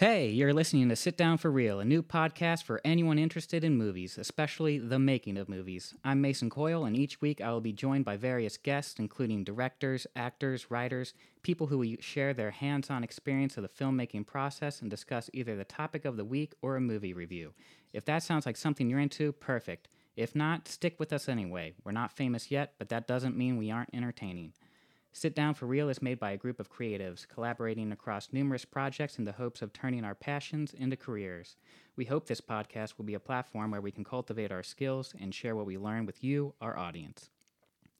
Hey, you're listening to Sit Down for Real, a new podcast for anyone interested in movies, especially the making of movies. I'm Mason Coyle, and each week I will be joined by various guests, including directors, actors, writers, people who will share their hands on experience of the filmmaking process and discuss either the topic of the week or a movie review. If that sounds like something you're into, perfect. If not, stick with us anyway. We're not famous yet, but that doesn't mean we aren't entertaining. Sit Down for Real is made by a group of creatives, collaborating across numerous projects in the hopes of turning our passions into careers. We hope this podcast will be a platform where we can cultivate our skills and share what we learn with you, our audience.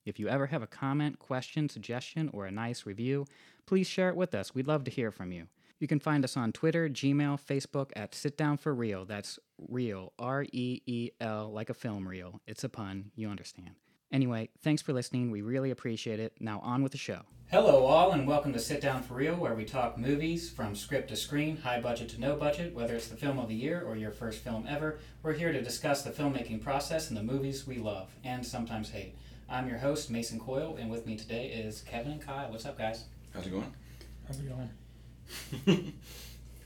If you ever have a comment, question, suggestion, or a nice review, please share it with us. We'd love to hear from you. You can find us on Twitter, Gmail, Facebook at Sit Down for Real. That's real, R E E L, like a film reel. It's a pun, you understand. Anyway, thanks for listening. We really appreciate it. Now, on with the show. Hello, all, and welcome to Sit Down for Real, where we talk movies from script to screen, high budget to no budget, whether it's the film of the year or your first film ever. We're here to discuss the filmmaking process and the movies we love and sometimes hate. I'm your host, Mason Coyle, and with me today is Kevin and Kyle. What's up, guys? How's it going? How's it going?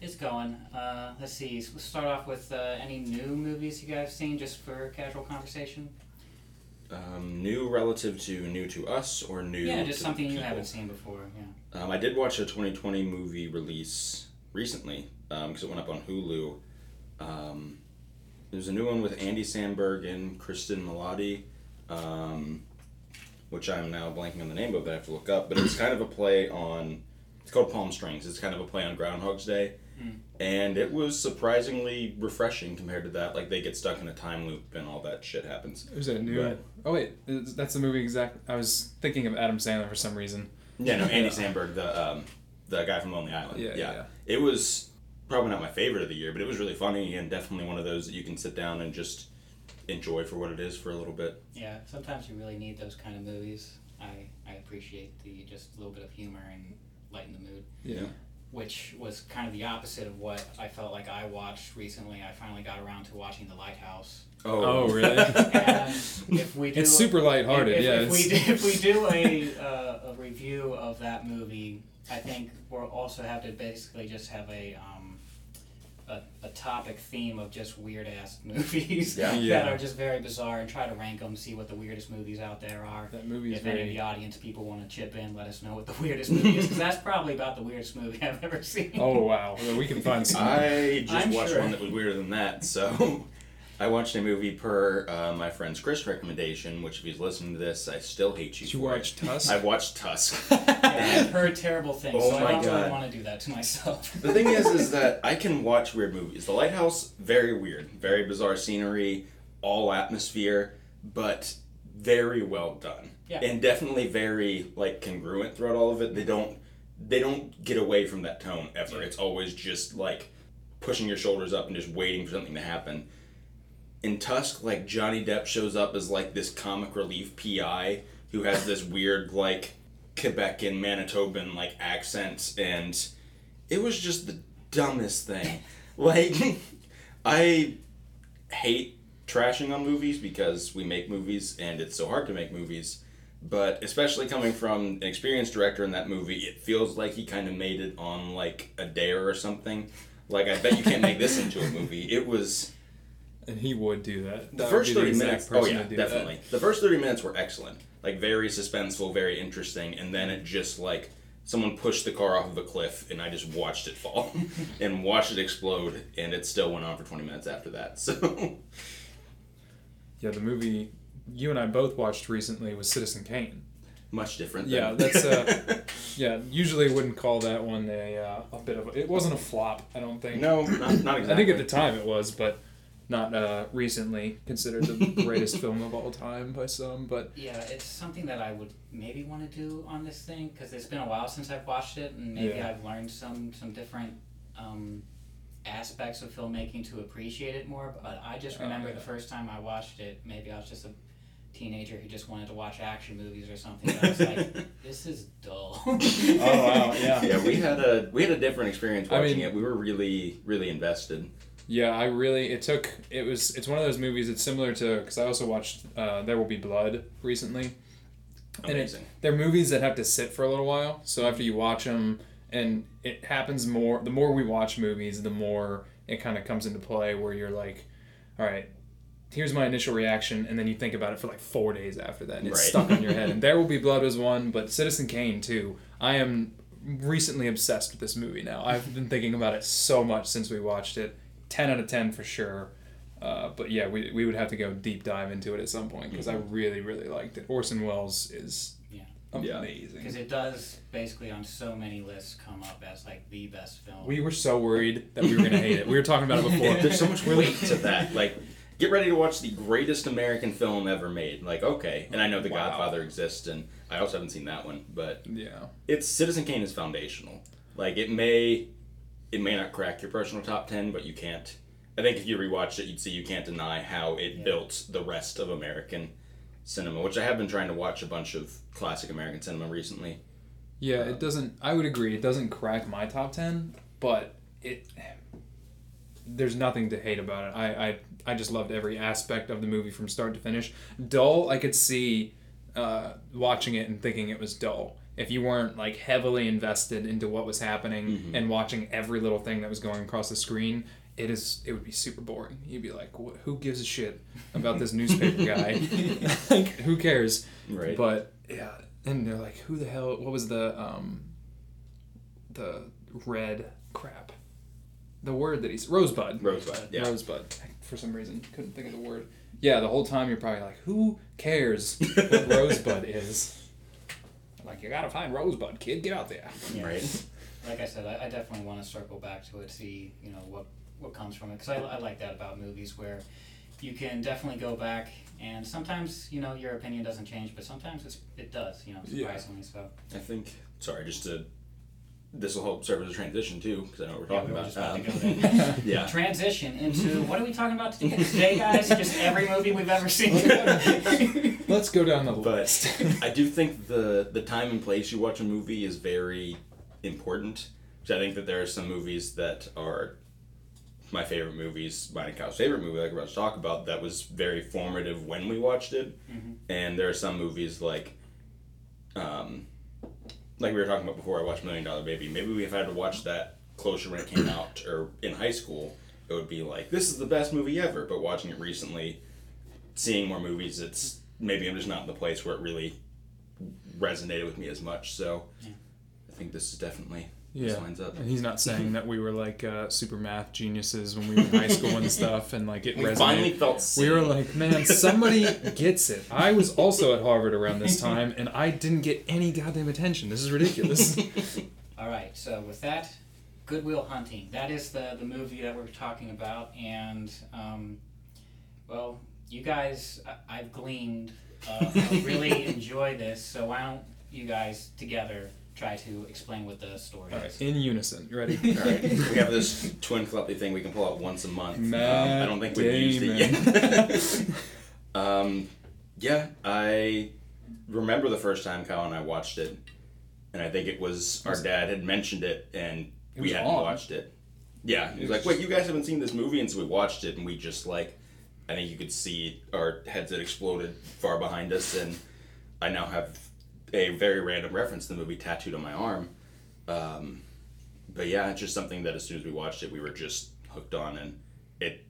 It's going. Uh, let's see. Let's start off with uh, any new movies you guys have seen, just for casual conversation. Um, new relative to new to us or new? Yeah, just something you haven't seen before. Yeah. Um, I did watch a 2020 movie release recently because it went up on Hulu. Um, there's a new one with Andy Samberg and Cristin Milioti, um, which I'm now blanking on the name of. That I have to look up, but it's kind of a play on. It's called Palm Springs. It's kind of a play on Groundhog's Day, And it was surprisingly refreshing compared to that. Like they get stuck in a time loop and all that shit happens. Is it a new? Right. Oh wait, that's the movie exact. I was thinking of Adam Sandler for some reason. Yeah, no, Andy Yeah. Samberg, the um, the guy from Lonely Island. Yeah, yeah, yeah. It was probably not my favorite of the year, but it was really funny and definitely one of those that you can sit down and just enjoy for what it is for a little bit. Yeah. Sometimes you really need those kind of movies. I I appreciate the just a little bit of humor and lighten the mood. Yeah. Which was kind of the opposite of what I felt like I watched recently. I finally got around to watching The Lighthouse. Oh really? And if we do it's super lighthearted. if, yeah. if, we do, if we do a, uh, a review of that movie, I think we'll also have to basically just have a um, a, a topic theme of just weird ass movies Yeah. that Yeah. are just very bizarre and try to rank them, see what the weirdest movies out there are. that movie is If any of the audience people want to chip in, let us know what the weirdest movie is, because that's probably about the weirdest movie I've ever seen. Oh wow, Well, we can find some. I just I'm watched sure. one that was weirder than that, so I watched a movie per uh, my friend's Chris recommendation, which if he's listening to this, I still hate you Did you for watch it. Tusk? I've watched Tusk. Yeah, I've heard terrible things, Oh so my I don't God. really want to do that to myself. The thing is, is that I can watch weird movies. The Lighthouse, very weird, very bizarre scenery, all atmosphere, but very well done, Yeah. and definitely very like congruent throughout all of it. They don't, they don't get away from that tone ever. Yeah. It's always just like pushing your shoulders up and just waiting for something to happen. In Tusk, like Johnny Depp shows up as like this comic relief PI who has this weird like Quebecan Manitoban like accent and it was just the dumbest thing. like I hate trashing on movies because we make movies and it's so hard to make movies. But especially coming from an experienced director in that movie, it feels like he kind of made it on like a dare or something. Like I bet you can't make this into a movie. It was and he would do that. the That first be the 30 minutes oh yeah definitely the first 30 minutes were excellent like very suspenseful very interesting and then it just like someone pushed the car off of a cliff and i just watched it fall and watched it explode and it still went on for 20 minutes after that so Yeah, the movie you and I both watched recently was Citizen Kane. much different Yeah, that's uh, yeah. Usually wouldn't call that one a uh, a bit of a, it wasn't a flop. I don't think. no not, not exactly I think at the time it was, but not uh, recently considered the greatest film of all time by some. But Yeah, it's something that I would maybe want to do on this thing because it's been a while since I've watched it, and maybe Yeah. I've learned some some different um, aspects of filmmaking to appreciate it more. But I just Oh, remember yeah. the first time I watched it, maybe I was just a teenager who just wanted to watch action movies or something. And I was like, this is dull. oh wow, yeah. yeah we had a we had a different experience I watching mean- it we were really really invested yeah, I really it took it was it's one of those movies. It's similar to because I also watched uh, There Will Be Blood recently. And it- amazing They're movies that have to sit for a little while. So after you watch them and it happens more. The more we watch movies, the more it kind of comes into play. Where you're like, all right, here's my initial reaction, and then you think about it for like four days after that, and it's Right. stuck in your head. And There Will Be Blood was one, but Citizen Kane too. I am recently obsessed with this movie now. I've been thinking about it so much since we watched it. Ten out of ten for sure. Uh, but yeah, we, we would have to go deep dive into it at some point because I really really liked it. Orson Welles is Yeah. Yeah. amazing. Because it does basically on so many lists come up as like the best film. We were so worried that we were gonna hate it. We were talking about it before. There's so much weight to that. Like, get ready to watch the greatest American film ever made. Like, okay, and I know The Wow. Godfather exists, and I also haven't seen that one, but yeah. it's Citizen Kane is foundational. Like, it may, it may not crack your personal top ten, but you can't. I think if you rewatched it, you'd see you can't deny how it Yeah. built the rest of American cinema. Which I have been trying to watch a bunch of classic American cinema recently. Yeah, it doesn't. I would agree. It doesn't crack my top ten, but it. There's nothing to hate about it. I, I I just loved every aspect of the movie from start to finish. Dull, I could see uh, watching it and thinking it was dull. If you weren't like heavily invested into what was happening and watching every little thing that was going across the screen, it is it would be super boring. You'd be like, who gives a shit about this newspaper guy? like, who cares? Right. But yeah, and they're like, who the hell? What was the um, the red crap? The word that he's rosebud. Rosebud. Yeah. Rosebud. For some reason, couldn't think of the word. Yeah, the whole time you're probably like, who cares what rosebud is? Like, you gotta find rosebud, kid. Get out there. Yeah. Right. Like I said, I, I definitely want to circle back to it, see you know what what comes from it, because I, I like that about movies where you can definitely go back and sometimes you know your opinion doesn't change, but sometimes it's, it does. You know, Yeah. surprisingly so. I think. Sorry, just to. This will help serve as a transition too, because I know what we're Yeah, talking we about. about Um, yeah. Transition into what are we talking about today, today guys? Just every movie we've ever seen. Let's go down the But list. I do think the the time and place you watch a movie is very important. Because I think that there are some movies that are my favorite movies, mine and Kyle's favorite movie, like we're about to talk about, that was very formative when we watched it. Mhm. And there are some movies like, um, like we were talking about before. I watched Million Dollar Baby. Maybe if I had to watch that closer when it came out or in high school, it would be like this is the best movie ever. But watching it recently, seeing more movies, it's maybe I'm just not in the place where it really resonated with me as much. So Yeah. I think this is definitely Yeah. lines up. And he's not saying that we were like uh, super math geniuses when we were in high school and stuff, and like it We resonated. finally felt We were like, man, somebody gets it. I was also at Harvard around this time, and I didn't get any goddamn attention. This is ridiculous. All right, so with that, Good Will Hunting. That is the the movie that we're talking about, and um, well, you guys, I, I've gleaned, uh, I really enjoy this. So why don't you guys together try to explain what the story All is? in unison. You ready? All right, we have this twin clumpy thing we can pull out once a month. Um, Matt I don't think we've used it yet. um, yeah, I remember the first time Kyle and I watched it, and I think it was our dad had mentioned it, and It we was hadn't on. watched it. Yeah, he was was like, "Wait, you guys haven't seen this movie?" And so we watched it, and we just like, I think you could see our heads had exploded far behind us, and I now have a very random reference to the movie tattooed on my arm. Um, but yeah, it's just something that as soon as we watched it, we were just hooked on, and it.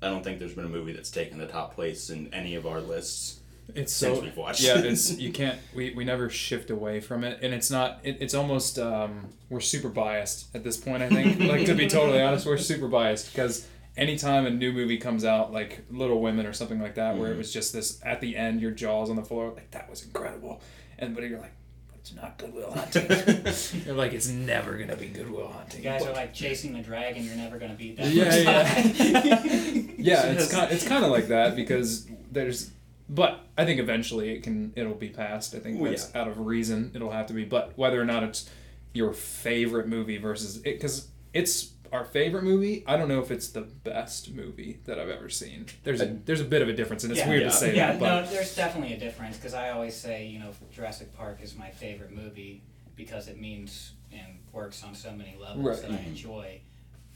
I don't think there's been a movie that's taken the top place in any of our lists. It's Since so we've watched yeah. it. It's you can't we, we never shift away from it, and it's not. It, it's almost um, we're super biased at this point. I think like to be totally honest, we're super biased because anytime a new movie comes out, like Little Women or something like that, where it was just this at the end, your jaws on the floor, like that was incredible, and but you're like. It's not Good Will Hunting. you're like, it's never gonna be Good Will Hunting. You guys are like chasing the dragon. You're never gonna beat that. Yeah, yeah. yeah it's kind it's kind of like that because there's but i think eventually it can it'll be passed i think Well, that's out of reason it'll have to be but whether or not it's your favorite movie versus it because it's our favorite movie i don't know if it's the best movie that i've ever seen there's a there's a bit of a difference and it's Yeah. weird Yeah. to say yeah, that but no, there's definitely a difference because I always say, you know, Jurassic Park is my favorite movie because it means and works on so many levels Right. that I Mhm. enjoy.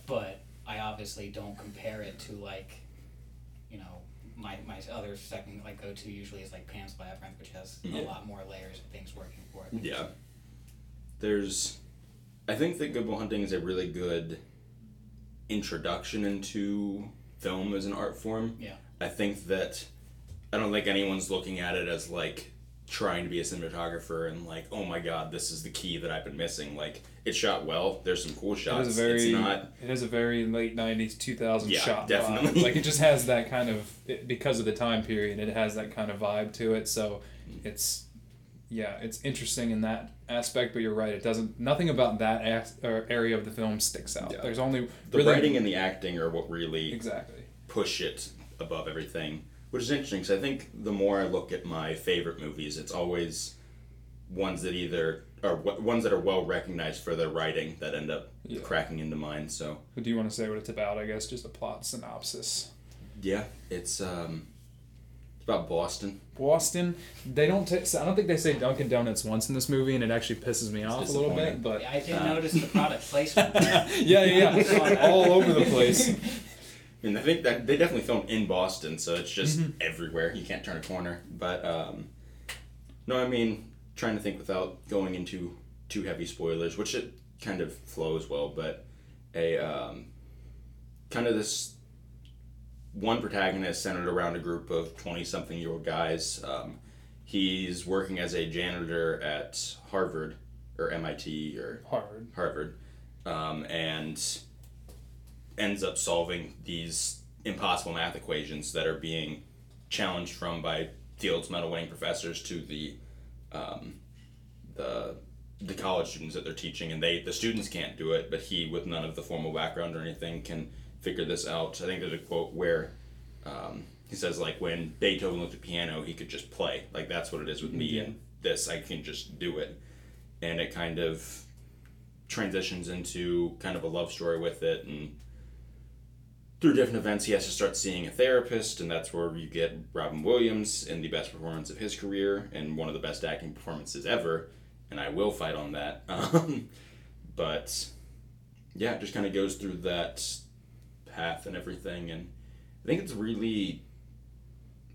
But I obviously don't compare it to like, you know, my my other second like go to usually is like Pan's Labyrinth, which has Yeah. a lot more layers of things working for it. Yeah. There's I think that Good Will Hunting is a really good introduction into film as an art form. Yeah. I think that I don't think anyone's looking at it as like trying to be a cinematographer and like, oh my god, this is the key that I've been missing. Like it shot well. There's some cool It shots. has a very, it's not it has a very late '90s, 2000 Yeah, shot. definitely. Vibe. Like it just has that kind of it, because of the time period. It has that kind of vibe to it. So it's yeah, it's interesting in that aspect. But you're right. It doesn't. Nothing about that or area of the film sticks out. Yeah. There's only the really, writing and the acting are what really exactly. push it above everything, which is interesting because I think the more I look at my favorite movies, it's always ones that either are w- ones that are well recognized for their writing that end up Yeah. cracking into mine. So But do you want to say what it's about? I guess just a plot synopsis. yeah, it's um, it's about Boston. Boston. They don't. T- I don't think they say Dunkin' Donuts once in this movie, and it actually pisses me off a little bit. disappointing. But I did Uh, notice the product placement. yeah, yeah, yeah, all over the place. I mean, I think that they definitely filmed in Boston, so it's just everywhere. You can't turn a corner. But um, no, I mean, trying to think without going into too heavy spoilers, which it kind of flows well. But a um, kind of this one protagonist centered around a group of twenty-something-year-old guys. Um, he's working as a janitor at Harvard or MIT or Harvard. Harvard, um, and ends up solving these impossible math equations that are being challenged from by Fields Medal winning professors to the um, the the college students that they're teaching, and they the students can't do it, but he, with none of the formal background or anything, can figure this out. I think there's a quote where. Um, he says like when Beethoven looked at piano, he could just play. Like that's what it is with me Yeah. and this. I can just do it, and it kind of transitions into kind of a love story with it and through different events he has to start seeing a therapist and that's where you get robin williams in the best performance of his career and one of the best acting performances ever and i will fight on that um, but yeah it just kind of goes through that path and everything and i think it's really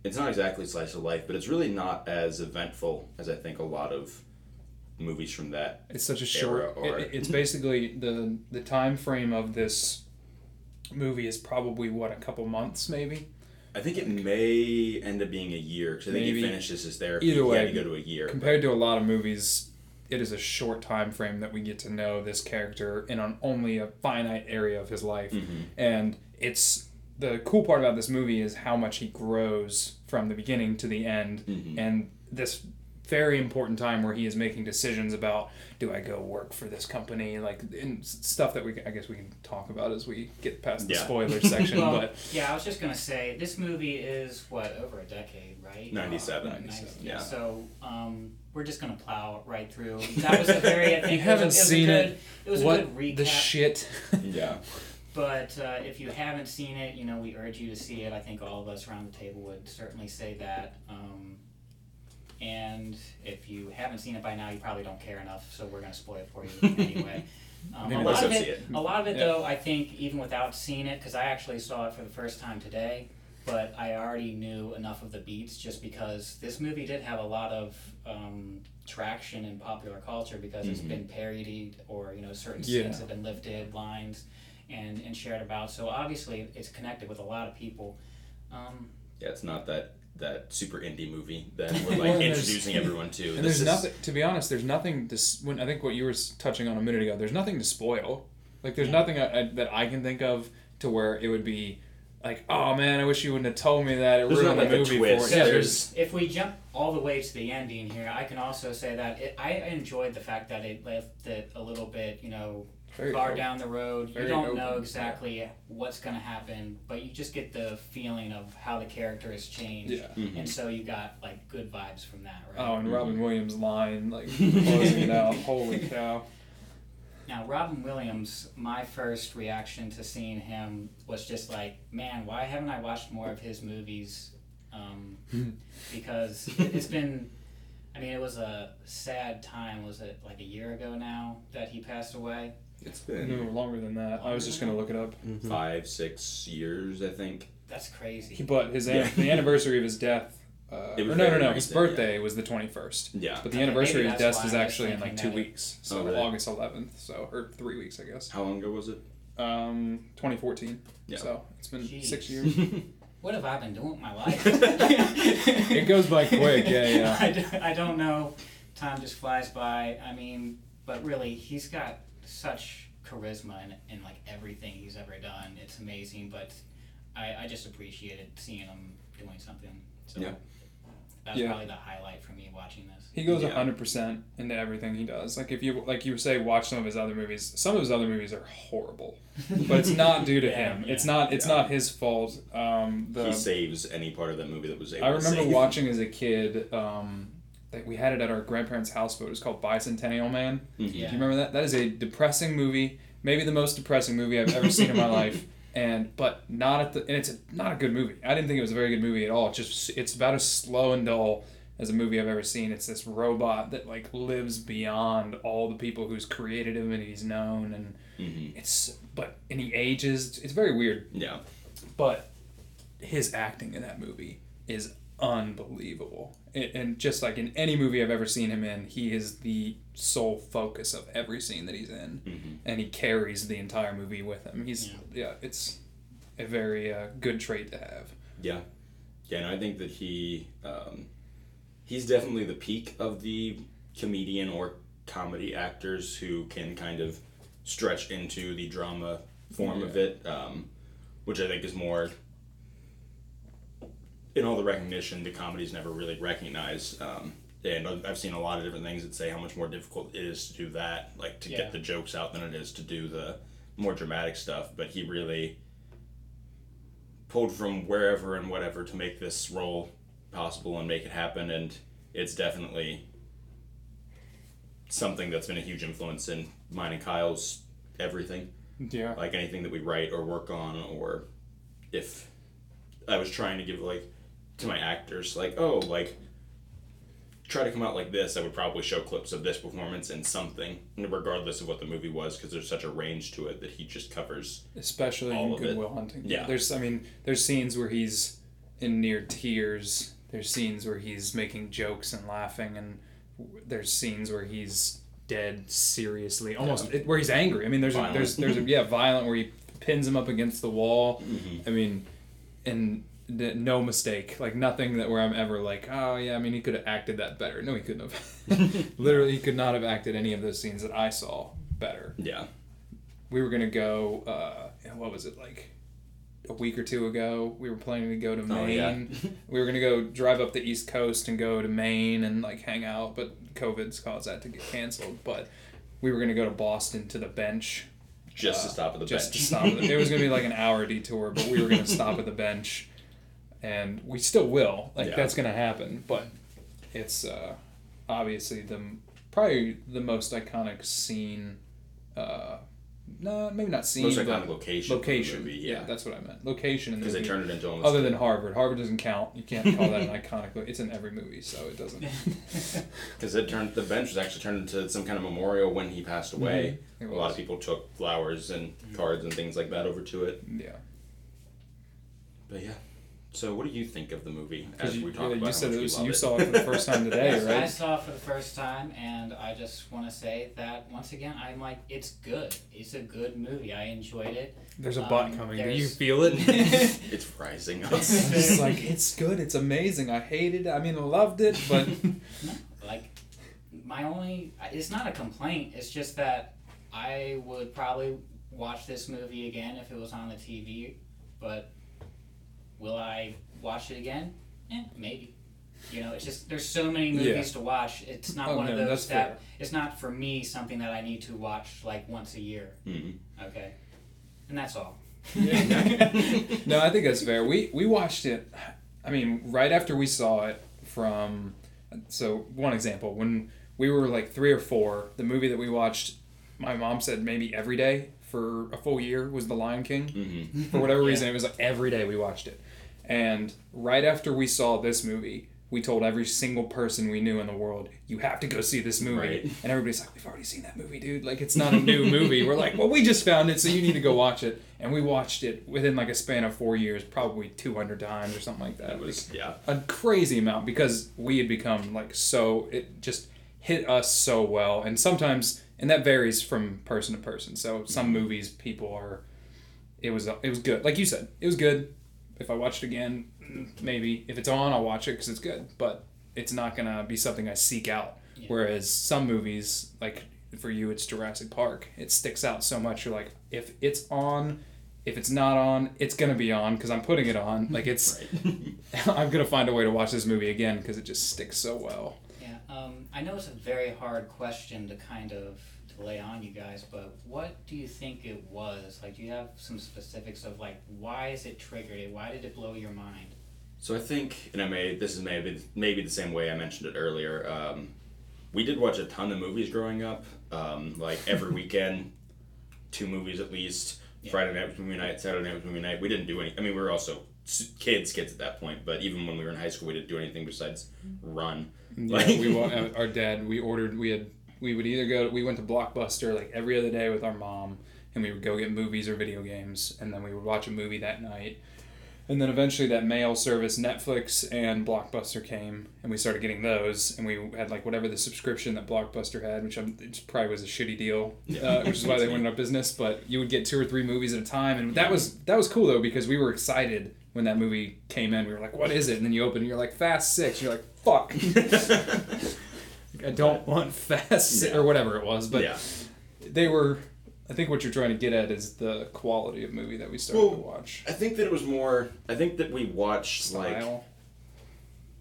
it's not exactly slice of life but it's really not as eventful as i think a lot of movies from that It's such a short. Or- it- it's basically the the time frame of this movie is probably what a couple months maybe. I think it may end up being a year because I think Maybe. he finishes his therapy. Either he way, had to go to a year. Compared to a lot of movies, it is a short time frame that we get to know this character in an only a finite area of his life, Mm-hmm. and it's the cool part about this movie is how much he grows from the beginning to the end, Mm-hmm. and this very important time where he is making decisions about do I go work for this company like and stuff that we I guess we can talk about as we get past the Yeah. spoiler section well, but yeah, I was just gonna say this movie is what over a decade, right? 97. Uh, 97, yeah. So um, we're just gonna plow right through. That was a very. I think you it was a- haven't it was a seen good- it It was what a good recap. the shit yeah, But uh, if you haven't seen it, you know, we urge you to see it. I think all of us around the table would certainly say that. Um, and if you haven't seen it by now, you probably don't care enough, so we're going to spoil it for you anyway. Um, a Maybe lot of it, see it. a lot of it Yeah. though, I think, even without seeing it, because I actually saw it for the first time today, but I already knew enough of the beats just because this movie did have a lot of um, traction in popular culture because it's Mhm. been parodied or you know certain Yeah. scenes have been lifted, lines and, and shared about. So obviously, it's connected with a lot of people. Um, yeah. It's not that that super indie movie that we're like and there's- introducing everyone to. And This there's is- nothing. To be honest, there's nothing to. When I think what you were touching on a minute ago, there's nothing to spoil. Like there's mm. nothing I, I, that I can think of to where it would be like, oh man, I wish you wouldn't have told me that. It There's ruined not the like a movie twist. for it. Yeah, There's- there's. if we jump all the way to the ending here, I can also say that it, I enjoyed the fact that it left it a little bit, you know, Very far open. down the road. Very you don't open, know yeah. exactly what's going to happen, but you just get the feeling of how the character has changed. Yeah. Mhm. And so you got like good vibes from that, right? Oh, and Robin Williams' line, like closing it out. Holy cow! Now, Robin Williams, my first reaction to seeing him was just like, man, why haven't I watched more of his movies? Um, because it's been, I mean, it was a sad time. Was it like a year ago now that he passed away? It's No, been longer than that. I was just gonna look it up. five, six years, I think. That's crazy. He, but his Yeah. the anniversary of his death Uh, It or no, no, no. His recent, yeah. birthday was the twenty first. Yeah. But the Okay, anniversary of his death is was actually in like two that weeks, so Oh, really? August eleventh, so or three weeks, I guess. How long ago was it? Um, twenty fourteen. Yeah. So it's been Jeez. six years. What have I been doing with my life? it goes by quick. Yeah, yeah. I, don't, I don't know. Time just flies by. I mean, but really, he's got such charisma in, in like everything he's ever done. It's amazing. But I, I just appreciated seeing him doing something. So Yeah. that's Yeah. probably the highlight for me watching this. He goes Yeah. hundred percent into everything he does. Like if you like you say, watch some of his other movies. Some of his other movies are horrible, but it's not due to Yeah, him. yeah. It's not. It's Yeah. not his fault. Um, the he saves any part of that movie that was able I to remember save. watching as a kid. Um, that we had it at our grandparents' house, but it was called Bicentennial Man. Mhm. Yeah. Do you remember that? That is a depressing movie, maybe the most depressing movie I've ever seen in my life. And but not at the and it's a, not a good movie. I didn't think it was a very good movie at all. It's just it's about as slow and dull as a movie I've ever seen. It's this robot that like lives beyond all the people who's created him and he's known and Mhm. it's but and he ages. It's very weird. Yeah. But his acting in that movie is unbelievable. And just like in any movie I've ever seen him in, he is the sole focus of every scene that he's in, Mhm. and he carries the entire movie with him. He's Yeah. yeah, it's a very uh, good trait to have. Yeah. Yeah, and I think that he um, he's definitely the peak of the comedian or comedy actors who can kind of stretch into the drama form of it, um, which I think is more in all the recognition the comedy's never really recognized. Um, and I've- I've seen a lot of different things that say how much more difficult it is to do that, like to Yeah. get the jokes out than it is to do the more dramatic stuff. But he really pulled from wherever and whatever to make this role possible and make it happen and it's definitely something that's been a huge influence in mine and Kyle's everything Yeah. like anything that we write or work on or if I was trying to give like to my actors like oh like try to come out like this I would probably show clips of this performance and something regardless of what the movie was because there's such a range to it that he just covers Especially All in. Good Will Hunting. Yeah. There's I mean, there's scenes where he's in near tears. There's scenes where he's making jokes and laughing and there's scenes where he's dead seriously, almost it, where he's angry. I mean, there's a, there's there's a, yeah, violent where he pins him up against the wall. Mm-hmm. I mean, and no mistake, like nothing that where I'm ever like, oh yeah, I mean, he could have acted that better. No, he couldn't have. Literally, he could not have acted any of those scenes that I saw better yeah we were gonna go. Uh, what was it like? A week or two ago, we were planning to go to Oh, Maine. yeah. we were gonna go drive up the East Coast and go to Maine and like hang out, but COVID's caused that to get canceled. But we were gonna go to Boston to the bench just to uh, stop at the bench. just bench to stop. At the, it was gonna be like an hour detour, but we were gonna stop at the bench, and we still will. Like Yeah. that's gonna happen, but it's uh, obviously the probably the most iconic scene. Uh, no, maybe not scene, most but iconic location location. movie, yeah. yeah. that's what I meant. Location in the because they turned it into almost Other than Harvard, Harvard doesn't count. You can't call that an iconic. lo- It's in every movie, so it doesn't. because it turned the bench was actually turned into some kind of memorial when he passed away. Mhm. A lot of people took flowers and cards and things like that over to it. Yeah, But yeah, so what do you think of the movie as you, we talk yeah, about? you said it was love you it? saw it for the first time today, Yes, I saw it for the first time, and I just want to say that once again, I'm like, it's good. It's a good movie. I enjoyed it. There's a Um, butt coming. Do you there's- feel it? It's rising. Up. it's like it's good. It's amazing. I hated it. I mean, I loved it, but like my only it's not a complaint it's just that i would probably watch this movie again if it was on the tv but will i watch it again eh, maybe you know it's just there's so many movies Yeah. to watch it's not Oh, one no, of those that fair. it's not for me something that i need to watch like once a year Mhm. okay and that's all no, I think that's fair. We we watched it. I mean, right after we saw it from. So one example when we were like three or four, the movie that we watched, my mom said maybe every day for a full year was The Lion King. Mhm. For whatever Yeah. reason, it was like every day we watched it. And right after we saw this movie, we told every single person we knew in the world, you have to go see this movie. Right. And everybody's like, we've already seen that movie, dude. Like, it's not a new movie. We're like, well, we just found it, so you need to go watch it. And we watched it within like a span of four years, probably 200 times or something like that. It was yeah. a crazy amount because we had become like so, it just hit us so well. And sometimes, and that varies from person to person. So some mm-hmm. movies, people are, it was, it was good. Like you said, it was good. If I watched it again, maybe. If it's on, I'll watch it because it's good. But it's not gonna be something I seek out. Yeah. Whereas some movies, like for you, it's Jurassic Park. It sticks out so much. You're like, if it's on, if it's not on, it's gonna be on because I'm putting it on. Like it's, I'm gonna find a way to watch this movie again because it just sticks so well. Yeah, um, I know it's a very hard question to kind of to lay on you guys, but what do you think it was? Like, do you have some specifics of like why is it triggered it? Why did it blow your mind? So I think, and I may this is maybe maybe the same way I mentioned it earlier. Um, we did watch a ton of movies growing up. Um, like every weekend, two movies at least. Yeah. Friday night was movie night. Saturday night was movie night. We didn't do any. I mean, we were also kids, kids at that point. But even when we were in high school, we didn't do anything besides run. Yeah, Like- we wa- uh, our dad. We ordered. We had. We would either go. to, We went to Blockbuster like every other day with our mom, and we would go get movies or video games, and then we would watch a movie that night. And then eventually, that mail service, Netflix and Blockbuster came, and we started getting those, and we had like whatever the subscription that Blockbuster had, which I'm, it probably was a shitty deal, uh, which is why they went out of business. But you would get two or three movies at a time, and that was that was cool though because we were excited when that movie came in. We were like, "What is it?" And then you open, and you're like, "Fast Six. You're like, "Fuck." I don't want fast Yeah. or whatever it was, but yeah. they were. I think what you're trying to get at is the quality of movie that we started Well, to watch. I think that it was more. I think that we watched like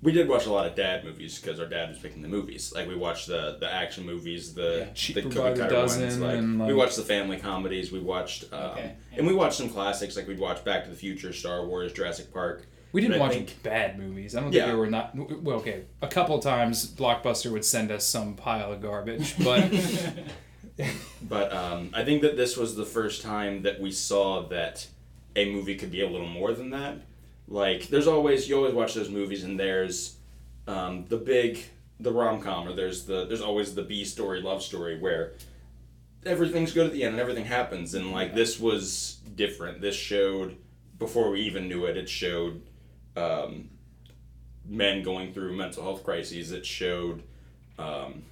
we did watch a lot of dad movies because our dad was picking the movies. Like we watched the the action movies, the Yeah, the cookie cutter ones. Like, and, we watched the family comedies. We watched um, Okay, and we watched some classics. Like we'd watch Back to the Future, Star Wars, Jurassic Park. We didn't watch think- bad movies. I don't Yeah. think they were not. Well, okay, a couple times Blockbuster would send us some pile of garbage, but But um, I think that this was the first time that we saw that a movie could be a little more than that. Like, there's always you always watch those movies, and there's um, the big the rom com, or there's the there's always the B story love story where everything's good at the end and everything happens, and like this was different. This showed before we even knew it. It showed um, men going through mental health crises. It showed. Um,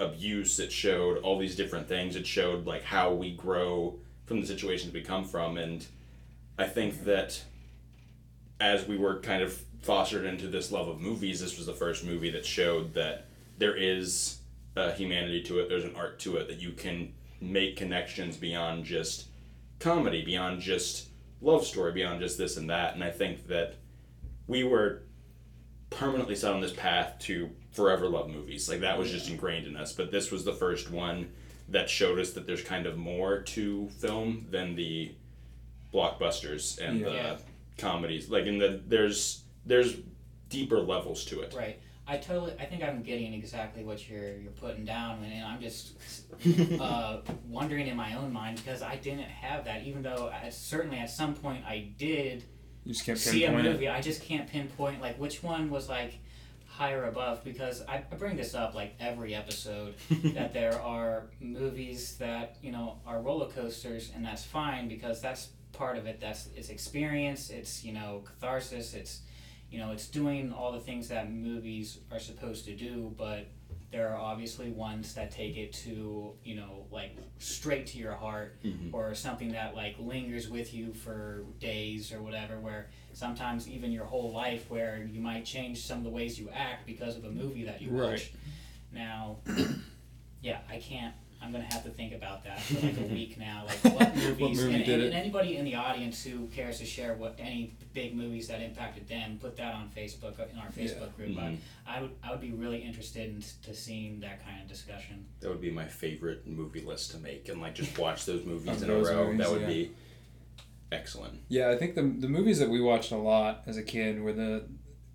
abuse it showed all these different things it showed like how we grow from the situations we come from and i think that as we were kind of fostered into this love of movies this was the first movie that showed that there is a humanity to it there's an art to it that you can make connections beyond just comedy beyond just love story beyond just this and that and i think that we were permanently set on this path to forever love movies. Like that was just ingrained in us. But this was the first one that showed us that there's kind of more to film than the blockbusters and Yeah. Yeah. the comedies. Like in the there's there's deeper levels to it. Right. I totally. I think I'm getting exactly what you're you're putting down, and I'm just uh, wondering in my own mind because I didn't have that. Even though I, certainly at some point I did you just can't see a pinpoint it. movie, I just can't pinpoint like which one was like higher above because I, I bring this up like every episode that there are movies that you know are roller coasters and that's fine because that's part of it that's it's experience it's you know catharsis it's you know it's doing all the things that movies are supposed to do but there are obviously ones that take it to you know like straight to your heart Mhm. or something that like lingers with you for days or whatever where sometimes even your whole life where you might change some of the ways you act because of a movie that you Right. watch now yeah i can't i'm gonna have to think about that for like a week now like what movies movie and, did and, it? and anybody in the audience who cares to share what any big movies that impacted them put that on facebook in our facebook group Mhm. I, I would i would be really interested in to seeing that kind of discussion That would be my favorite movie list to make and like just watch those movies Of in a row. movies, that would yeah. be excellent. Yeah, I think the the movies that we watched a lot as a kid were the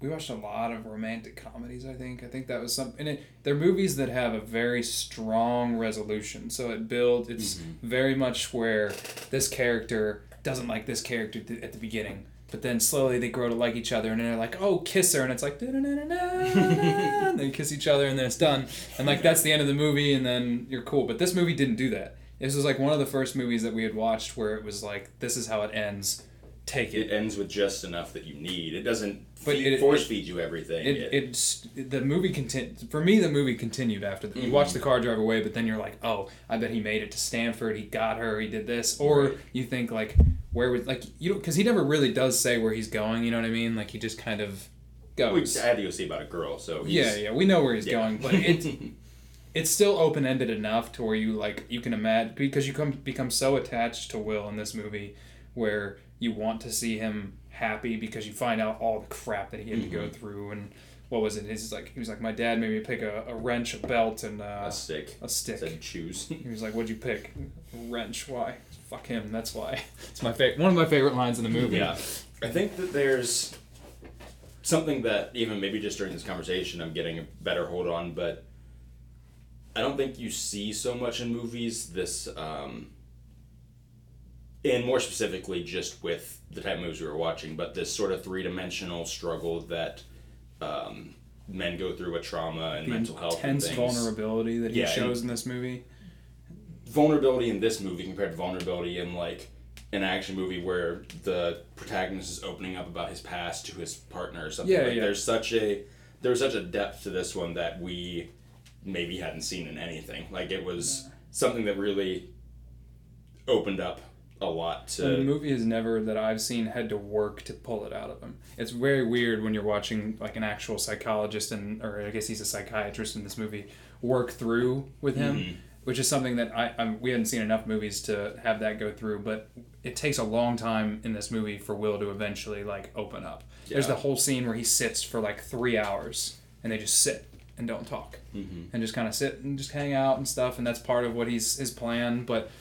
we watched a lot of romantic comedies. I think I think that was some and it, they're movies that have a very strong resolution. So it builds. It's mm-hmm. very much where this character doesn't like this character th- at the beginning, but then slowly they grow to like each other and they're like oh kiss her and it's like and they kiss each other and then it's done and like that's the end of the movie and then you're cool but this movie didn't do that this was like one of the first movies that we had watched where it was like this is how it ends take it It ends with just enough that you need. It doesn't But feed, it- force it- feed you everything. it, it's the movie continued for me the movie continued after the, you watch the mm-hmm. car drive away but then you're like oh i bet he made it to stanford he got her he did this or Right. you think like where would like you don't because he never really does say where he's going you know what i mean like he just kind of goes. we had to go see about a girl, so he's, yeah yeah we know where he's yeah. going but it it's still open-ended enough to where you like you can imagine because you come become so attached to will in this movie where you want to see him happy because you find out all the crap that he had to go through. And what was it? He's like he was like my dad made me pick a, a wrench a belt and uh, a stick. a stick. Said choose. he was like what'd you pick? Wrench. Why? Fuck him. That's why. It's my favorite one of my favorite lines in the movie. Yeah. I think that there's something that even maybe just during this conversation I'm getting a better hold on, but I don't think you see so much in movies this um and more specifically just with the type of movies we were watching, but this sort of three dimensional struggle that um, men go through with trauma and the mental health intense vulnerability that he Yeah, shows in this movie vulnerability in this movie compared to vulnerability in like an action movie where the protagonist is opening up about his past to his partner or something. Yeah, like yeah. there's such a there's such a depth to this one that we maybe hadn't seen in anything. Like it was something that really opened up a lot And the movie has never that I've seen had to work to pull it out of him. It's very weird when you're watching like an actual psychologist and or I guess he's a psychiatrist in this movie work through with him, Mm-hmm. which is something that I I'm, we hadn't seen enough movies to have that go through. But it takes a long time in this movie for Will to eventually like open up. There's the whole scene where he sits for like three hours and they just sit and don't talk Mm-hmm. and just kind of sit and just hang out and stuff and that's part of what he's his plan but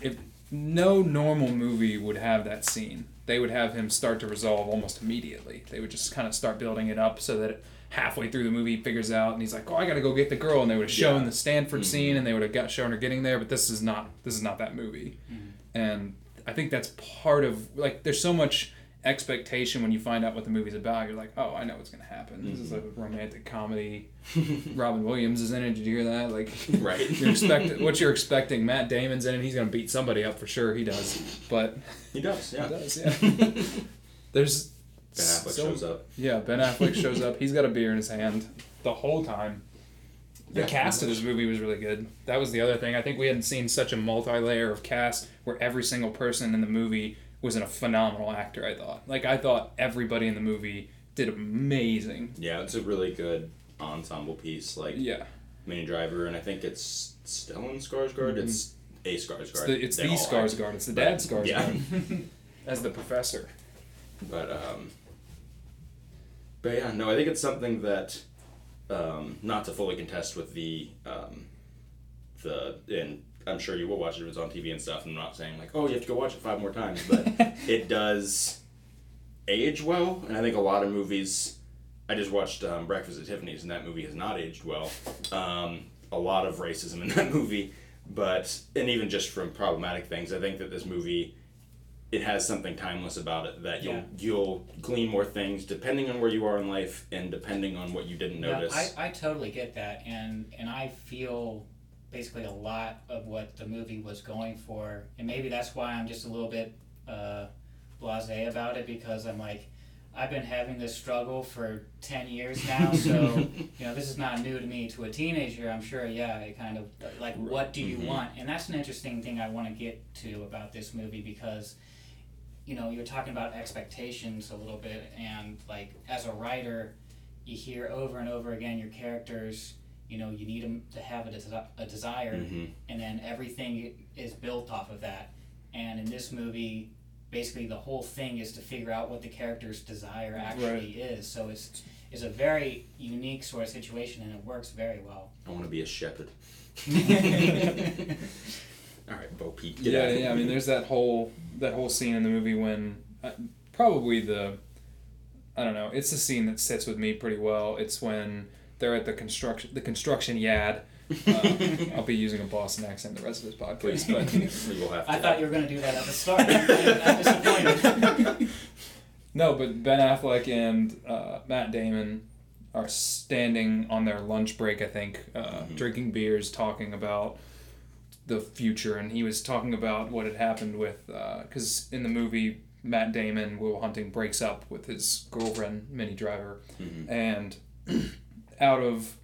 if no normal movie would have that scene. They would have him start to resolve almost immediately. They would just kind of start building it up so that halfway through the movie he figures out and he's like oh i gotta go get the girl and they would have shown Yeah. the stanford mm-hmm. scene and they would have got shown her getting there but this is not this is not that movie. Mm-hmm. And i think that's part of like there's so much expectation when you find out what the movie's about you're like oh i know what's gonna happen. This is a mm-hmm. romantic comedy. Robin williams is in it. Did you hear that? Like right. you're expect what you're expecting. Matt damon's in it. He's gonna beat somebody up for sure. He does. But he does, yeah. he does yeah. There's Ben Affleck so- shows up. yeah ben affleck shows up. He's got a beer in his hand the whole time. The Yeah, cast of this movie was really good. That was the other thing. I think we hadn't seen such a multi-layer of cast where every single person in the movie was a phenomenal actor. I thought, like, I thought everybody in the movie did amazing. Yeah, it's a really good ensemble piece. Like Yeah, Minnie Driver, and I think it's Stellan Skarsgård. It's a Skarsgård. Mm-hmm. it's the, it's They the. Skarsgård. It's the But- dad Skarsgård yeah. as the professor. But um, but yeah, no, I think it's something that um, not to fully contest with the um, the and I'm sure you will watch it if it's on TV and stuff. I'm not saying like, oh, you have to go watch it five more times, but it does age well, and I think a lot of movies. I just watched um, Breakfast at Tiffany's, and that movie has not aged well. Um, a lot of racism in that movie, but and even just from problematic things, I think that this movie it has something timeless about it that you'll Yeah. you'll glean more things depending on where you are in life and depending on what you didn't notice. I, I totally get that, and and I feel basically a lot of what the movie was going for, and maybe that's why I'm just a little bit uh, blasé about it because I'm like, I've been having this struggle for ten years now, so you know this is not new to me. To a teenager, I'm sure, yeah, it kind of like, what do you Mhm. want? And that's an interesting thing I want to get to about this movie because you know, you're talking about expectations a little bit, and like as a writer, you hear over and over again your characters. You know, you need them to have a, desi- a desire, Mhm. and then everything is built off of that. And in this movie, basically the whole thing is to figure out what the character's desire actually is. So it's it's a very unique sort of situation, and it works very well. I want to be a shepherd. All right, Bo Peep. Get yeah, out. yeah. I mean, there's that whole that whole scene in the movie when uh, probably the I don't know. It's the scene that sits with me pretty well. It's when they're at the construction the construction yard. Uh, I'll be using a Boston accent the rest of this podcast, but we will have to. I thought you were going to do that at the start. I'm disappointed. No, but Ben Affleck and uh, Matt Damon are standing on their lunch break, I think, uh, Mm-hmm. drinking beers, talking about the future. And he was talking about what had happened with, because in the movie, Matt Damon, Will Hunting, breaks up with his girlfriend, Minnie Driver. Mhm. And out of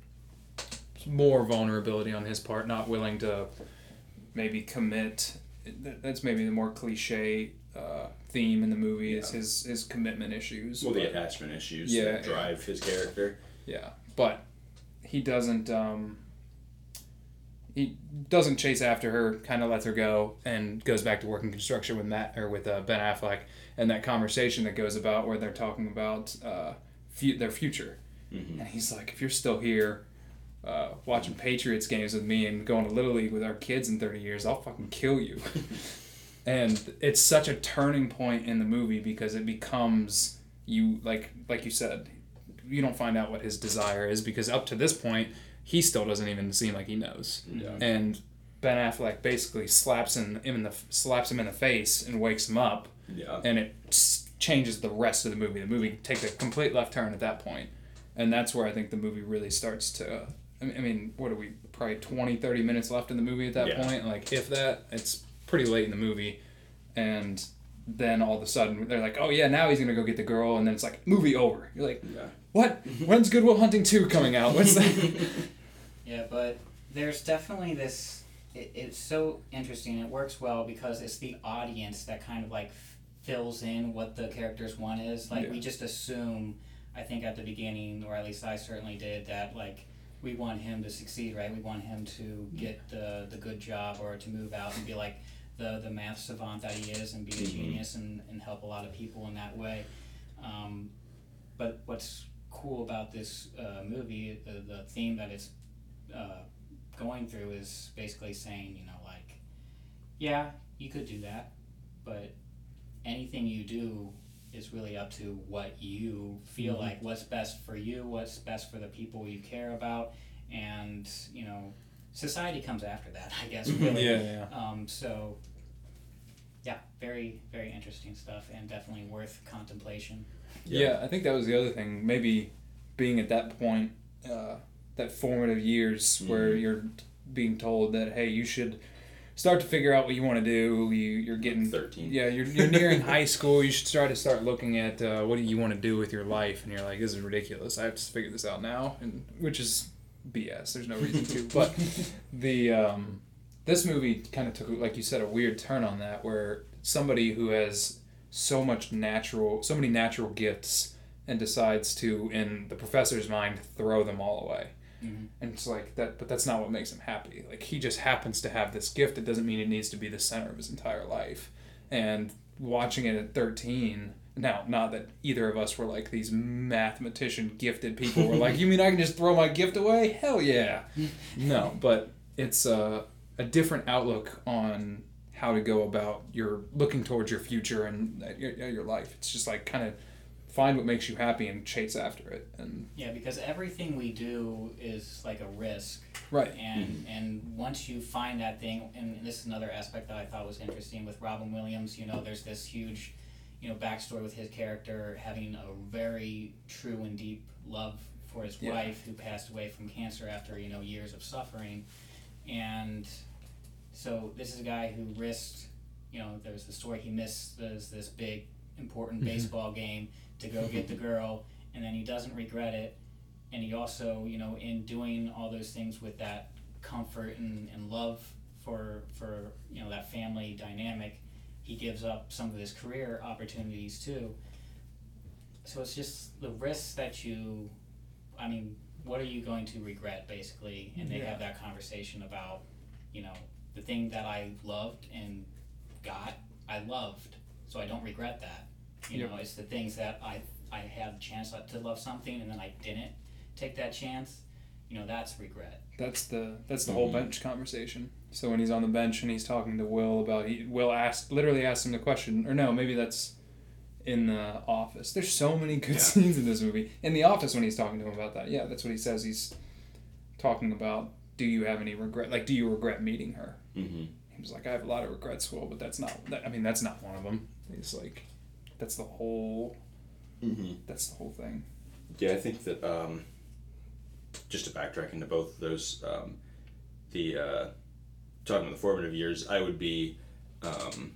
more vulnerability on his part, not willing to maybe commit. That's maybe the more cliche uh, theme in the movie is his his commitment issues. Well, the attachment issues Yeah, that drive his character. yeah, but he doesn't. Um, he doesn't chase after her. Kind of lets her go and goes back to working construction with Matt or with uh, Ben Affleck. And that conversation that goes about where they're talking about uh, fu- their future, Mhm. and he's like, "If you're still here." Uh, watching Patriots games with me and going to Little League with our kids in 30 years, I'll fucking kill you. and it's such a turning point in the movie because it becomes you like like you said you don't find out what his desire is because up to this point he still doesn't even seem like he knows Yeah. and ben affleck basically slaps him, him in the slaps him in the face and wakes him up Yeah. and it changes the rest of the movie the movie takes a complete left turn at that point and that's where i think the movie really starts to i mean, I mean what are we probably 20 30 minutes left in the movie at that Yeah. point like if that it's pretty late in the movie and then all of a sudden they're like oh yeah now he's gonna go get the girl and then it's like movie over you're like Yeah. what when's Good Will Hunting 2 coming out what's that Yeah, but there's definitely this. It, it's so interesting. It works well because it's the audience that kind of like fills in what the character's one is. Like we just assume, I think at the beginning, or at least I certainly did, that like we want him to succeed, right? We want him to get the the good job or to move out and be like the the math savant that he is and be a Mhm. genius and, and help a lot of people in that way. Um, but what's cool about this uh, movie, the, the theme that it's uh, going through is basically saying, you know, like, yeah, you could do that, but anything you do is really up to what you feel Mhm. like, what's best for you, what's best for the people you care about, and, you know, society comes after that, I guess, really. yeah yeah Um, so, yeah, very, very interesting stuff and definitely worth contemplation. Yeah. I think that was the other thing. Maybe being at that point, uh, that formative years where Mhm. you're being told that hey, you should start to figure out what you want to do. You you're getting 13. yeah, you're, you're nearing high school. You should start to start looking at uh, what do you want to do with your life, and you're like, this is ridiculous. I have to figure this out now, and which is BS. There's no reason to. But the um, this movie kind of took, like you said, a weird turn on that, where somebody who has so much natural, so many natural gifts, and decides to, in the professor's mind, throw them all away. Mhm. And it's like that, but that's not what makes him happy. Like he just happens to have this gift. It doesn't mean it needs to be the center of his entire life. And watching it at thirteen, now not that either of us were like these mathematician gifted people. We're like, you mean I can just throw my gift away? Hell yeah. no, but it's a a different outlook on how to go about your looking towards your future and uh, your, your life. It's just like kind of find what makes you happy and chase after it. And Yeah, because everything we do is like a risk. right. And and once you find that thing, and this is another aspect that I thought was interesting with Robin Williams. You know, there's this huge, you know, backstory with his character having a very true and deep love for his Yeah. wife who passed away from cancer after you know years of suffering, and so this is a guy who risked. You know, there's the story he missed this this big important Mhm. baseball game to go get the girl, and then he doesn't regret it. And he also you know in doing all those things with that comfort and, and love for for you know that family dynamic he gives up some of his career opportunities too. So it's just the risks that you i mean what are you going to regret basically? And they Yeah. have that conversation about you know the thing that i loved and got i loved. So i don't regret that you Yep. know it's the things that i i had a chance to love something and then i didn't take that chance you know that's regret That's the that's the whole Mhm. bench conversation. So when he's on the bench and he's talking to Will about he Will asked literally asked him the question or no maybe that's in the office. There's so many good Yeah. scenes in this movie. In the office when he's talking to him about that, yeah, that's what he says. He's talking about do you have any regret? Like do you regret meeting her? Mm-hmm. He was like I have a lot of regrets, Will, but that's not. That, I mean that's not one of them. He's like that's the whole Mm-hmm. That's the whole thing. Yeah, I think that um, just to backtrack into both of those, um, the uh, talking about the formative years, I would be um,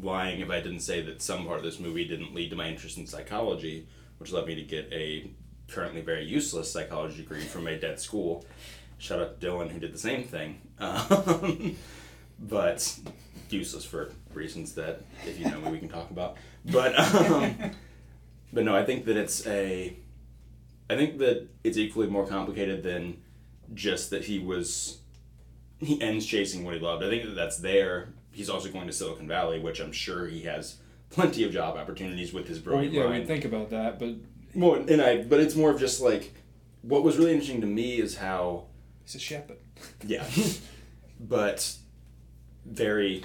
lying if I didn't say that some part of this movie didn't lead to my interest in psychology, which led me to get a currently very useless psychology degree from a dead school. Shout out to Dylan who did the same thing, um, but useless for reasons that if you know me we can talk about. But um, but no, I think that it's a I think that it's equally more complicated than just that he was he ends chasing what he loved. I think that that's there. He's also going to Silicon Valley, which I'm sure he has plenty of job opportunities with his Well, yeah, mind. we think about that, but Well, and I, but it's more of just like, what was really interesting to me is how, he's a shepherd. yeah, but very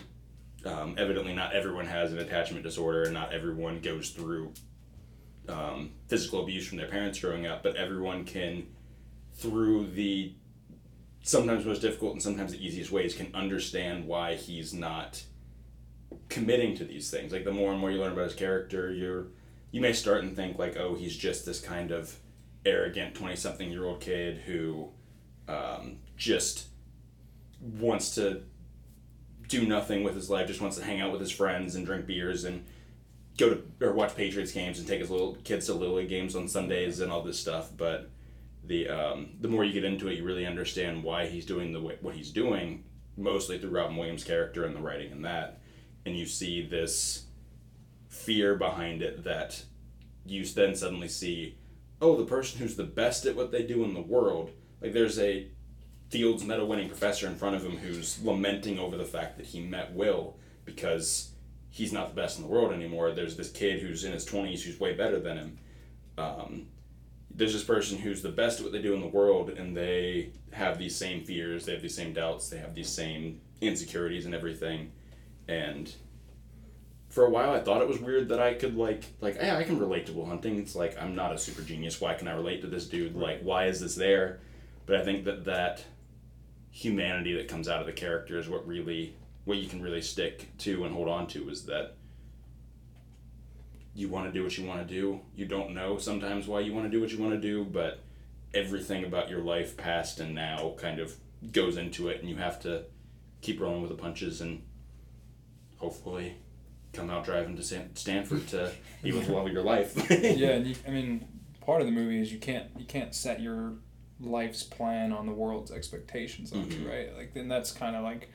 um, evidently not everyone has an attachment disorder, and not everyone goes through um, physical abuse from their parents growing up, but everyone can, through the sometimes most difficult and sometimes the easiest ways, can understand why he's not committing to these things. Like the more and more you learn about his character, you're you may start and think like, oh, he's just this kind of arrogant twenty something year old kid who um, just wants to do nothing with his life, just wants to hang out with his friends and drink beers and go to or watch Patriots games and take his little kids to little league games on Sundays and all this stuff. But the um, the more you get into it, you really understand why he's doing the way, what he's doing, mostly through Robin Williams' character and the writing and that, and you see this fear behind it that you then suddenly see, oh, the person who's the best at what they do in the world, like there's a Fields medal winning professor in front of him who's lamenting over the fact that he met Will because he's not the best in the world anymore. There's this kid who's in his 20s who's way better than him. Um, there's this person who's the best at what they do in the world, and they have these same fears, they have these same doubts, they have these same insecurities and everything. And for a while, I thought it was weird that I could like like yeah, I can relate to Will Hunting. It's like I'm not a super genius. Why can I relate to this dude? Like why is this there? But I think that that humanity that comes out of the character is what really what you can really stick to and hold on to is that you want to do what you want to do. You don't know sometimes why you want to do what you want to do, but everything about your life, past and now, kind of goes into it, and you have to keep rolling with the punches and hopefully come out driving to San- Stanford to be with the love of your life. yeah, and you, I mean, part of the movie is you can't you can't set your life's plan on the world's expectations Mhm. right? Like then that's kind of like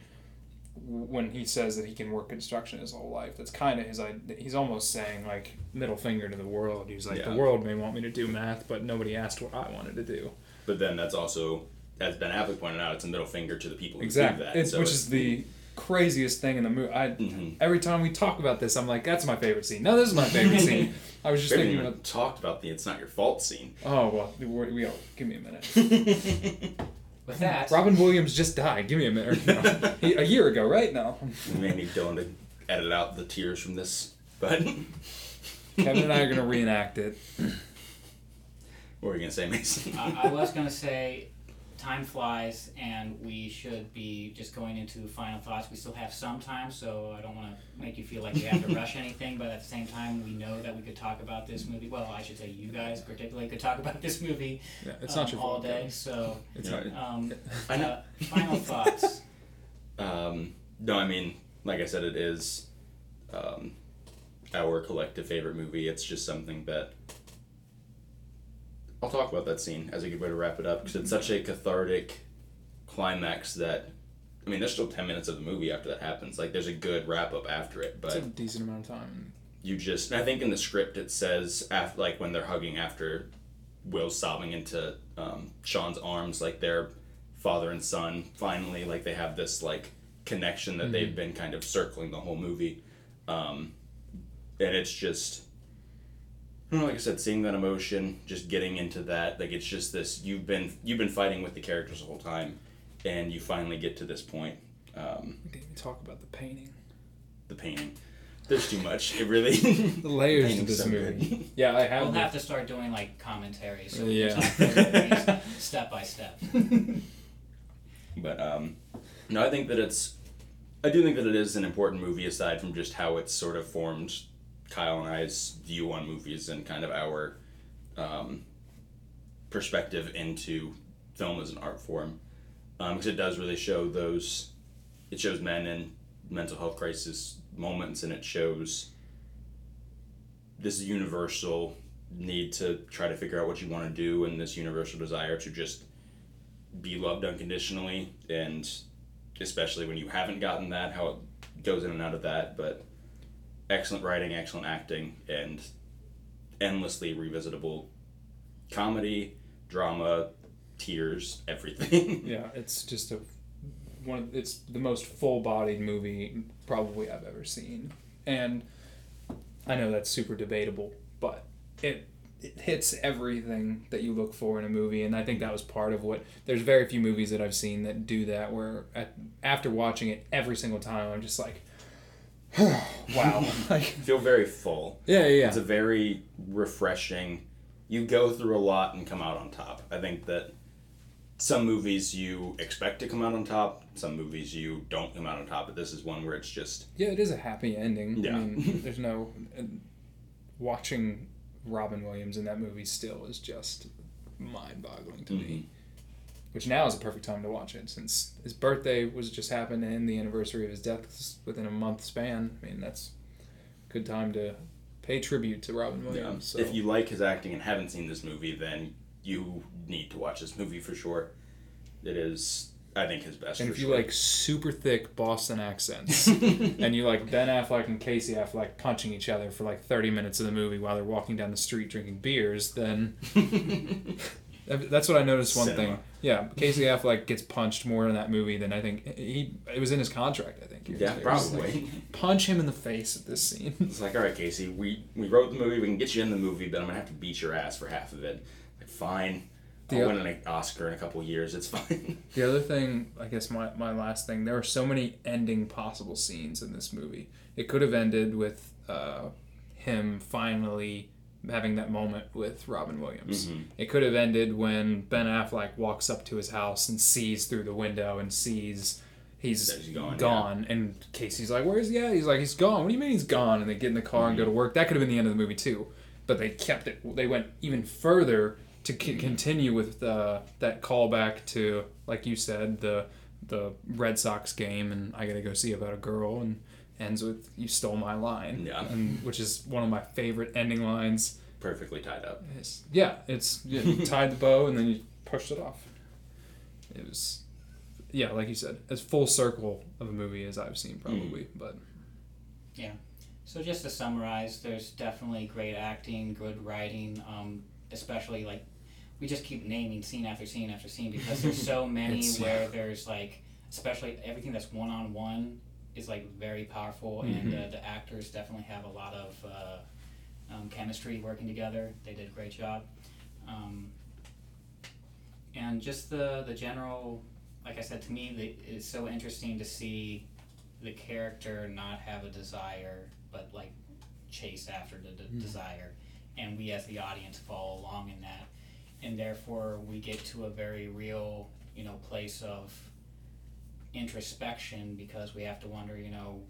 when he says that he can work construction his whole life. That's kind of his. He's almost saying like middle finger to the world. He's like Yeah. the world may want me to do math, but nobody asked what I wanted to do. But then that's also, as Ben Affleck pointed out, it's a middle finger to the people who Exactly, do that. it's, so which it's- is the craziest thing in the movie. I Mhm. every time we talk about this, I'm like, that's my favorite scene. No, this is my favorite scene. I was just We haven't thinking even about. talked about the "It's not your fault" scene. Oh well, we, we gotta, give me a minute. With that, Robin Williams just died. Give me a minute. No. He, a year ago, right? No. We may need Dylan to edit out the tears from this, but Kevin and I are gonna reenact it. what were you gonna say, Mason? I, I was gonna say, time flies, and we should be just going into final thoughts. We still have some time, so I don't want to make you feel like we have to rush anything. But at the same time, we know that we could talk about this movie. Well, I should say you guys particularly could talk about this movie Yeah, it's um, not your all fault. day. Kevin. So, It's You not. um, I know. uh, final thoughts. Um, no, I mean, like I said, it is um, our collective favorite movie. It's just something that I'll talk about that scene as a good way to wrap it up because it's such a cathartic climax that I mean, there's still ten minutes of the movie after that happens. Like, there's a good wrap up after it, but It's a decent amount of time. you just I think in the script it says after like when they're hugging after Will's sobbing into um, Sean's arms like they're father and son finally like they have this like connection that they've been kind of circling the whole movie um, and it's just I don't know, like I said seeing that emotion just getting into that like it's just this you've been you've been fighting with the characters the whole time and you finally get to this point um, We didn't even talk about the painting. the painting there's too much it really The layers to Painting's this so movie. good. Yeah, I have. We'll the- have to start doing like commentaries. So Yeah. yeah. step by step. But um, no, I think that it's. I do think that it is an important movie aside from just how it's sort of formed Kyle and I's view on movies and kind of our um, perspective into film as an art form, because it does really show those. It shows men in mental health crisis moments, and it shows this universal need to try to figure out what you want to do, and this universal desire to just be loved unconditionally, and especially when you haven't gotten that, how it goes in and out of that. But excellent writing, excellent acting, and endlessly revisitable comedy, drama, tears, everything. Yeah, it's just a one. Of, it's the most full-bodied movie probably I've ever seen, and I know that's super debatable, but it it hits everything that you look for in a movie, and I think that was part of what. There's very few movies that I've seen that do that. Where at, after watching it every single time, I'm just like, wow, like feel very full. yeah, yeah, It's a very refreshing. You go through a lot and come out on top. I think that some movies you expect to come out on top, some movies you don't come out on top, but this is one where it's just Yeah, it is a happy ending. Yeah. I mean, there's no watching Robin Williams in that movie still is just mind-boggling to me. Mm-hmm. Which now is a perfect time to watch it since his birthday was just happened and the anniversary of his death within a month span. I mean, that's a good time to pay tribute to Robin yeah. Williams. So. If you like his acting and haven't seen this movie, then you need to watch this movie for sure. It is, I think, his best. and if you sure. like super thick Boston accents, and you like Ben Affleck and Casey Affleck punching each other for like 30 minutes of the movie while they're walking down the street drinking beers, then that's what I noticed one Cinema. thing. Yeah, Casey Affleck gets punched more in that movie than I think he it was in his contract, I think. Yeah, was like, probably. punch him in the face at this scene. It's like, all right, Casey, we we wrote the movie. We can get you in the movie, but I'm gonna have to beat your ass for half of it. Like, fine. I'll The- win an Oscar in a couple years. It's fine. The other thing, I guess my, my last thing, there are so many ending possible scenes in this movie. It could have ended with uh, him finally having that moment with Robin Williams. Mhm. It could have ended when Ben Affleck walks up to his house and sees through the window and sees he's gone, gone. And Casey's like, Where's he at? He's like, He's gone. What do you mean he's gone? And they get in the car and go to work. That could have been the end of the movie too. But they kept it, they went even further to c- continue with uh, that callback to, like you said, the the Red Sox game, and I gotta go see about a girl, and ends with "You stole my line," Yeah. and which is one of my favorite ending lines. Perfectly tied up. It's, yeah, it's you tied the bow and then you pushed it off. It was, yeah, like you said, as full circle of a movie as I've seen probably, but yeah. So just to summarize, there's definitely great acting, good writing, um, especially like we just keep naming scene after scene after scene because there's so many It's- where there's like especially everything that's one on one is like very powerful and uh, the actors definitely have a lot of uh, um, chemistry working together. They did a great job. Um, and just the the general like I said to me the, it's so interesting to see the character not have a desire but like chase after the de- desire and we as the audience follow along in that and therefore we get to a very real you know place of introspection because we have to wonder you know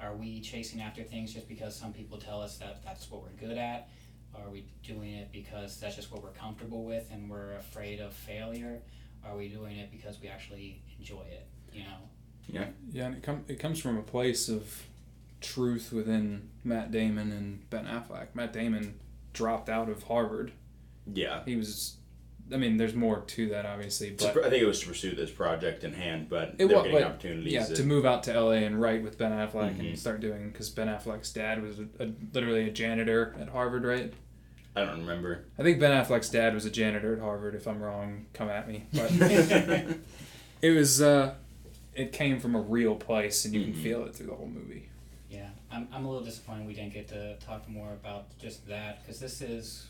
are we chasing after things just because some people tell us that that's what we're good at are we doing it because that's just what we're comfortable with and we're afraid of failure are we doing it because we actually enjoy it you know yeah, Yeah, and it com- it comes from a place of truth within Matt Damon and Ben Affleck. Matt Damon dropped out of Harvard. Yeah. He was, I mean, there's more to that obviously, but pr- I think it was to pursue this project in hand, but It they're wa- getting but, opportunities. yeah, that- to move out to LA and write with Ben Affleck Mhm. and start doing because Ben Affleck's dad was a, a, literally a janitor at Harvard, right? I don't remember. I think Ben Affleck's dad was a janitor at Harvard. If I'm wrong, come at me. But it was, uh, it came from a real place, and you can Mhm. feel it through the whole movie. Yeah, I'm, I'm a little disappointed we didn't get to talk more about just that because this is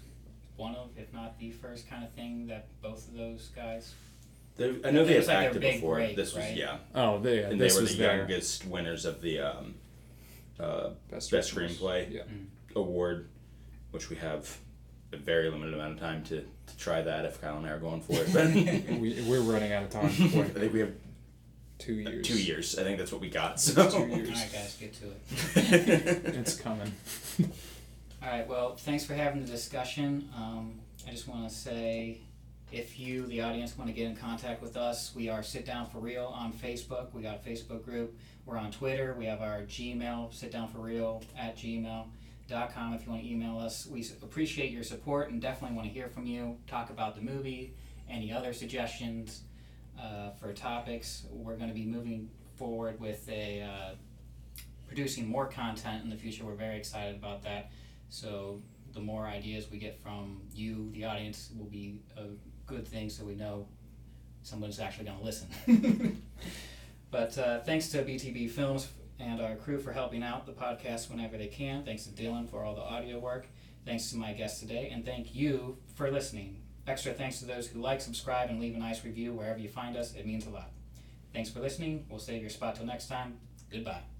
one of, if not the first kind of thing that both of those guys. They- I know they was had like acted before. break, this was right? yeah, Oh, they, and this they were was the their youngest winners of the um, uh, best, best screenplay Yeah. award, which we have a very limited amount of time to, to try that if Kyle and I are going for it. But we, we're running out of time. I think we have Two years. Two years. I think that's what we got. So. Two All years. right, guys, get to it. It's coming. All right, well, thanks for having the discussion. Um, I just want to say if you, the audience, want to get in contact with us, we are Sit Down for Reel on Facebook. We got a Facebook group. We're on Twitter. We have our Gmail, Sit Down for Reel at gmail.com if you want to email us. We appreciate your support and definitely want to hear from you. Talk about the movie, any other suggestions uh, for topics. We're going to be moving forward with a uh, producing more content in the future. We're very excited about that. So the more ideas we get from you, the audience, will be a good thing. So we know someone's actually going to listen. but uh, thanks to BTB Films and our crew for helping out the podcast whenever they can. Thanks to Dylan for all the audio work. Thanks to my guests today, and thank you for listening. Extra thanks to those who like, subscribe, and leave a nice review wherever you find us. It means a lot. Thanks for listening. We'll save your spot till next time. Goodbye.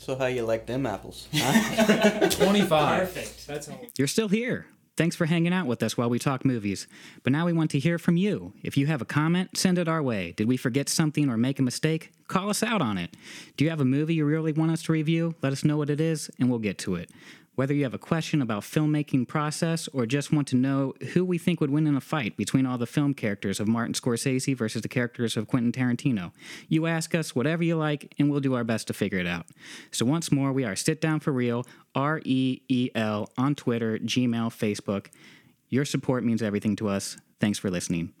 So how you like them apples? Huh? 25. Perfect. That's all. You're still here. Thanks for hanging out with us while we talk movies. But now we want to hear from you. If you have a comment, send it our way. Did we forget something or make a mistake? Call us out on it. Do you have a movie you really want us to review? Let us know what it is, and we'll get to it. Whether you have a question about filmmaking process or just want to know who we think would win in a fight between all the film characters of Martin Scorsese versus the characters of Quentin Tarantino, you ask us whatever you like, and we'll do our best to figure it out. So once more, we are Sit Down for Reel, R E E L, on Twitter, Gmail, Facebook. Your support means everything to us. Thanks for listening.